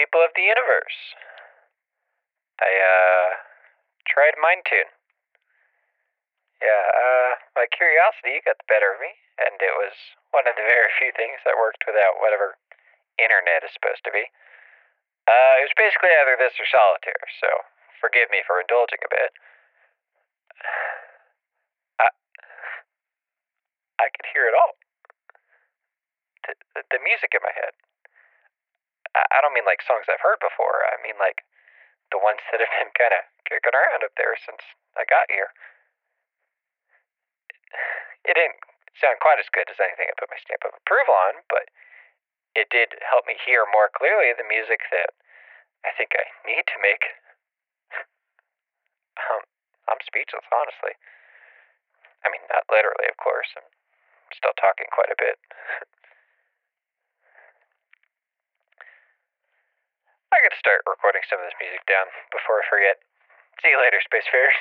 people of the universe. I, uh, tried mind tune. Yeah, uh, my curiosity got the better of me, and it was one of the very few things that worked without whatever internet is supposed to be. Uh, it was basically either this or solitaire, so forgive me for indulging a bit. I, I could hear it all. The, the, the music in my head. I, don't mean like songs I've heard before. I mean like the ones that have been kind of kicking around up there since I got here. It didn't sound quite as good as anything I put my stamp of approval on, but it did help me hear more clearly the music that I think I need to make. um, I'm speechless, honestly. I mean, not literally, of course. I'm still talking quite a bit. I gotta start recording some of this music down before I forget. See you later, Spacefarers.